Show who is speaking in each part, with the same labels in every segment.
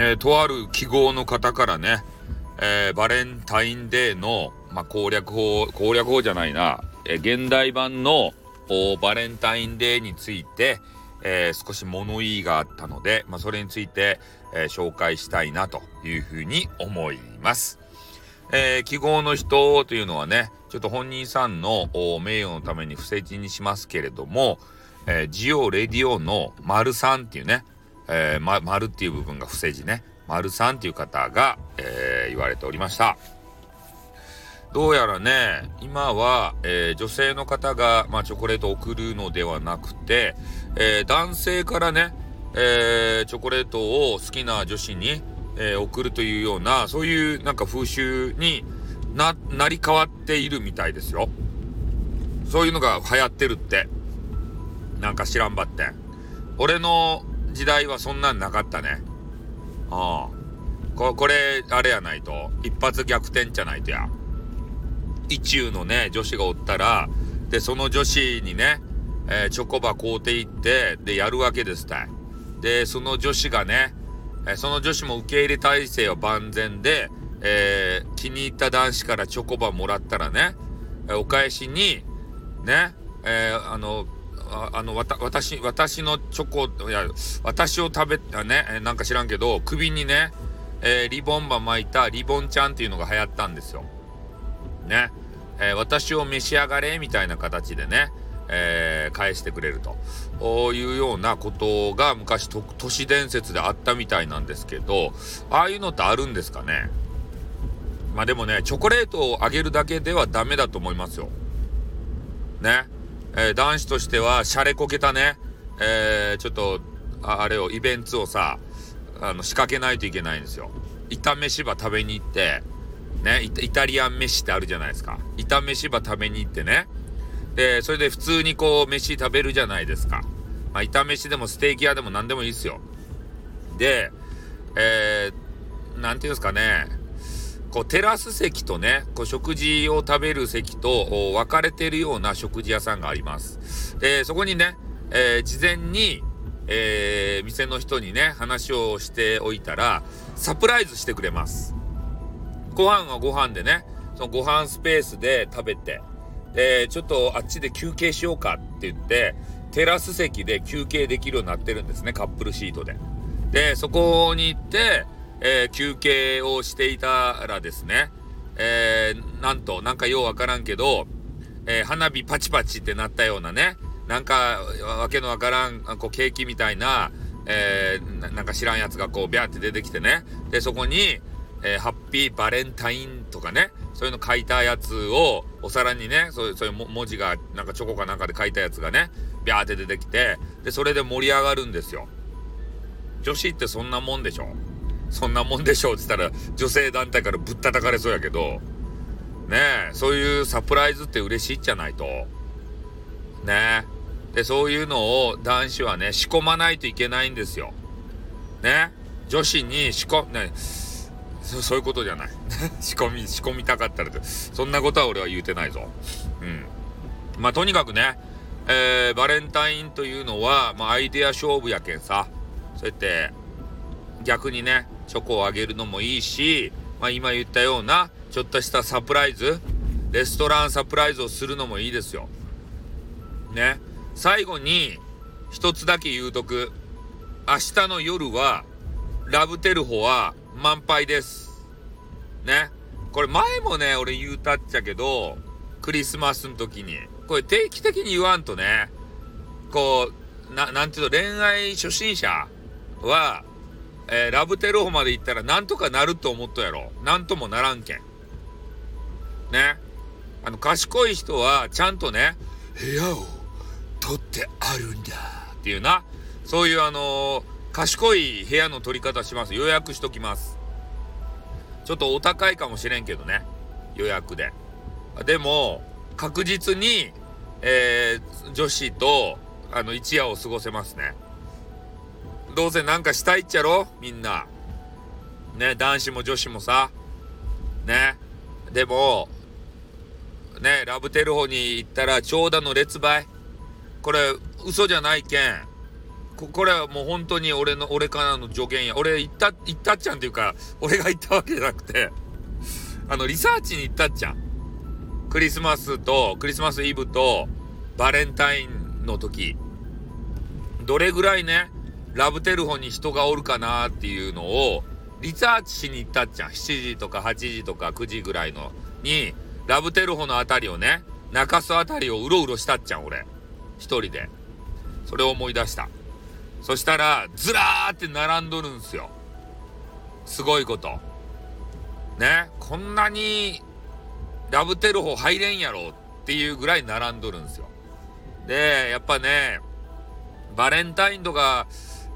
Speaker 1: えー、とある記号の方からね、えー、バレンタインデーの、まあ、攻略法、攻略法じゃないな、えー、現代版のバレンタインデーについて、えー、少し物言いがあったので、まあ、それについて、えー、紹介したいなというふうに思います。えー、記号の人というのはね、ちょっと本人さんの名誉のために伏せ字にしますけれども、え、ジオレディオの丸さんっていうね、えー、ま、丸っていう部分が伏せ字ね、丸さんっていう方が、えー、言われておりました。どうやらね、今は、えー、女性の方が、まあ、チョコレートを送るのではなくて、えー、男性からね、えー、チョコレートを好きな女子に、え送るというような、そういうなんか風習にな、なり変わっているみたいですよ。そういうのが流行ってるって。なんか知らんばって。俺の時代はそんなんなかったね。ああ。ここれ、あれやないと、一発逆転じゃないとや。意中のね、女子がおったら、で、その女子にね、えー、チョコバ買うていって、で、やるわけですたい。で、その女子がね、えー、その女子も受け入れ体制は万全で、えー、気に入った男子からチョコバもらったらね、えお返しに、ね、えあの、ああの、わた、私、私のチョコ、いや、私を食べたね、なんか知らんけど、首にね、えー、リボンバ巻いたリボンちゃんっていうのが流行ったんですよ。ね。えー、私を召し上がれみたいな形でね、えー、返してくれるというようなことが昔都市伝説であったみたいなんですけど、ああいうのってあるんですかね？まあでもね、チョコレートをあげるだけではダメだと思いますよ。ね。えー、男子としては、シャレこけたね、えー、ちょっと、あれを、イベントをさ、あの、仕掛けないといけないんですよ。炒めしば食べに行って、ね、イタリアン飯ってあるじゃないですか。炒めしば食べに行ってね。で、それで普通にこう、飯食べるじゃないですか。まあ、炒めしでもステーキ屋でも何でもいいですよ。で、えー、なんていうんですかね、こう、テラス席とね、こう、食事を食べる席と分かれてるような食事屋さんがあります。で、そこにね、えー、事前に、えー、店の人にね、話をしておいたら、サプライズしてくれます。ご飯はご飯でね、そのご飯スペースで食べて、で、ちょっとあっちで休憩しようかって言って、テラス席で休憩できるようになってるんですね、カップルシートで。で、そこに行って、えー、休憩をしていたらですね、えー、なんと、なんかようわからんけど、えー、花火パチパチってなったようなね、なんか、わけのわからん、こう、ケーキみたいな、えー、なんか知らんやつがこう、ビャーって出てきてね。で、そこに、えー、ハッピーバレンタインとかね、そういうの書いたやつを、お皿にね、そういう、そういう文字が、なんかチョコかなんかで書いたやつがね、ビャーって出てきて、で、それで盛り上がるんですよ。女子ってそんなもんでしょそんなもんでしょうって言ったら、女性団体からぶったたかれそうやけど、ねえ、そういうサプライズって嬉しいじゃないと。ねえ。で、そういうのを男子はね、仕込まないといけないんですよ。ね女子に仕込、ね、そそういうことじゃない。仕込み、仕込みたかったらと。そんなことは俺は言うてないぞ。うん。まあ、とにかくね、えー、バレンタインというのは、まあ、アイデア勝負やけんさ。そうやって、逆にね、チョコをあげるのもいいし、まあ、今言ったような、ちょっとしたサプライズ、レストランサプライズをするのもいいですよ。ね。最後に、一つだけ言うとく。明日の夜は、ラブテルホは満杯です。ね。これ前もね、俺言うたっちゃけど、クリスマスの時に。これ定期的に言わんとね、こう、な、なんていうの、恋愛初心者は、えー、ラブテルホまで行ったらなんとかなると思っとやろ。なんともならんけん。ね。あの、賢い人はちゃんとね、部屋を取ってあるんだっていうな、そういうあのー賢い部屋の取り方します。予約しときます。ちょっとお高いかもしれんけどね。予約で。でも、確実に、えー、女子と、あの、一夜を過ごせますね。どうせなんかしたいっちゃろ？みんな。ね、男子も女子もさ。ね。でも、ね、ラブテルホに行ったら長蛇の列売。これ、嘘じゃないけん。ここれはもう本当に俺の、俺からの助言や。俺行った、行ったっちゃんっていうか、俺が行ったわけじゃなくて、あの、リサーチに行ったっちゃん。クリスマスと、クリスマスイブと、バレンタインの時、どれぐらいね、ラブテルフォンに人がおるかなっていうのを、リサーチしに行ったっちゃん。7時とか8時とか9時ぐらいの、に、ラブテルフォのあたりをね、中洲あたりをうろうろしたっちゃん、俺。一人で。それを思い出した。そしたら、ずらーって並んどるんすよ。すごいこと。ね？こんなに、ラブテルフォ入れんやろっていうぐらい並んどるんすよ。で、やっぱね、バレンタインとか、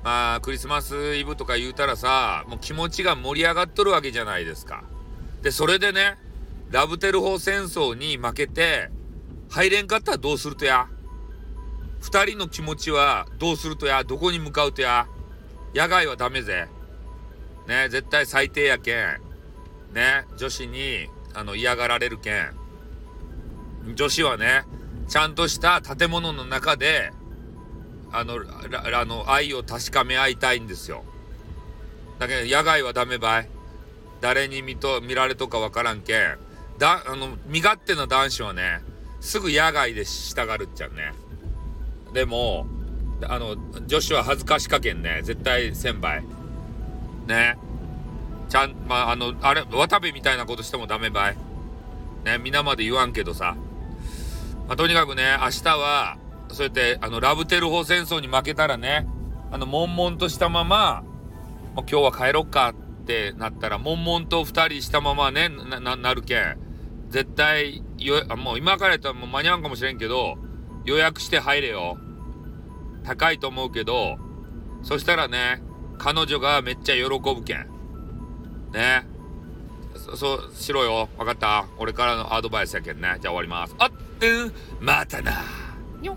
Speaker 1: まあ、クリスマスイブとか言うたらさ、もう気持ちが盛り上がっとるわけじゃないですか。で、それでね、ラブテル法戦争に負けて、入れんかったらどうするとや？二人の気持ちはどうするとや？どこに向かうとや？野外はダメぜ。ね、絶対最低やけん。ね、女子に、あの、嫌がられるけん。女子はね、ちゃんとした建物の中で、あの、あの、愛を確かめ合いたいんですよ。だけど、野外はダメばい。誰に見と、見られとかわからんけん。だ、あの、身勝手な男子はね、すぐ野外で従るっちゃうね。でも、あの、女子は恥ずかしかけんね。絶対千倍。ね。ちゃん、まあ、あの、あれ、渡部みたいなことしてもダメばい。ね、皆まで言わんけどさ。まあ、とにかくね、明日は、そうやって、あの、ラブテル法戦争に負けたらね、あの、悶々としたまま、もう今日は帰ろっかってなったら、悶々と二人したままね、な、るけん。絶対、よ、もう今からやったらもう間に合うかもしれんけど、予約して入れよ。高いと思うけど、そしたらね、彼女がめっちゃ喜ぶけん。ね。そ、そうしろよ。わかった俺からのアドバイスやけんね。じゃあ終わります。あってん、またな。にょ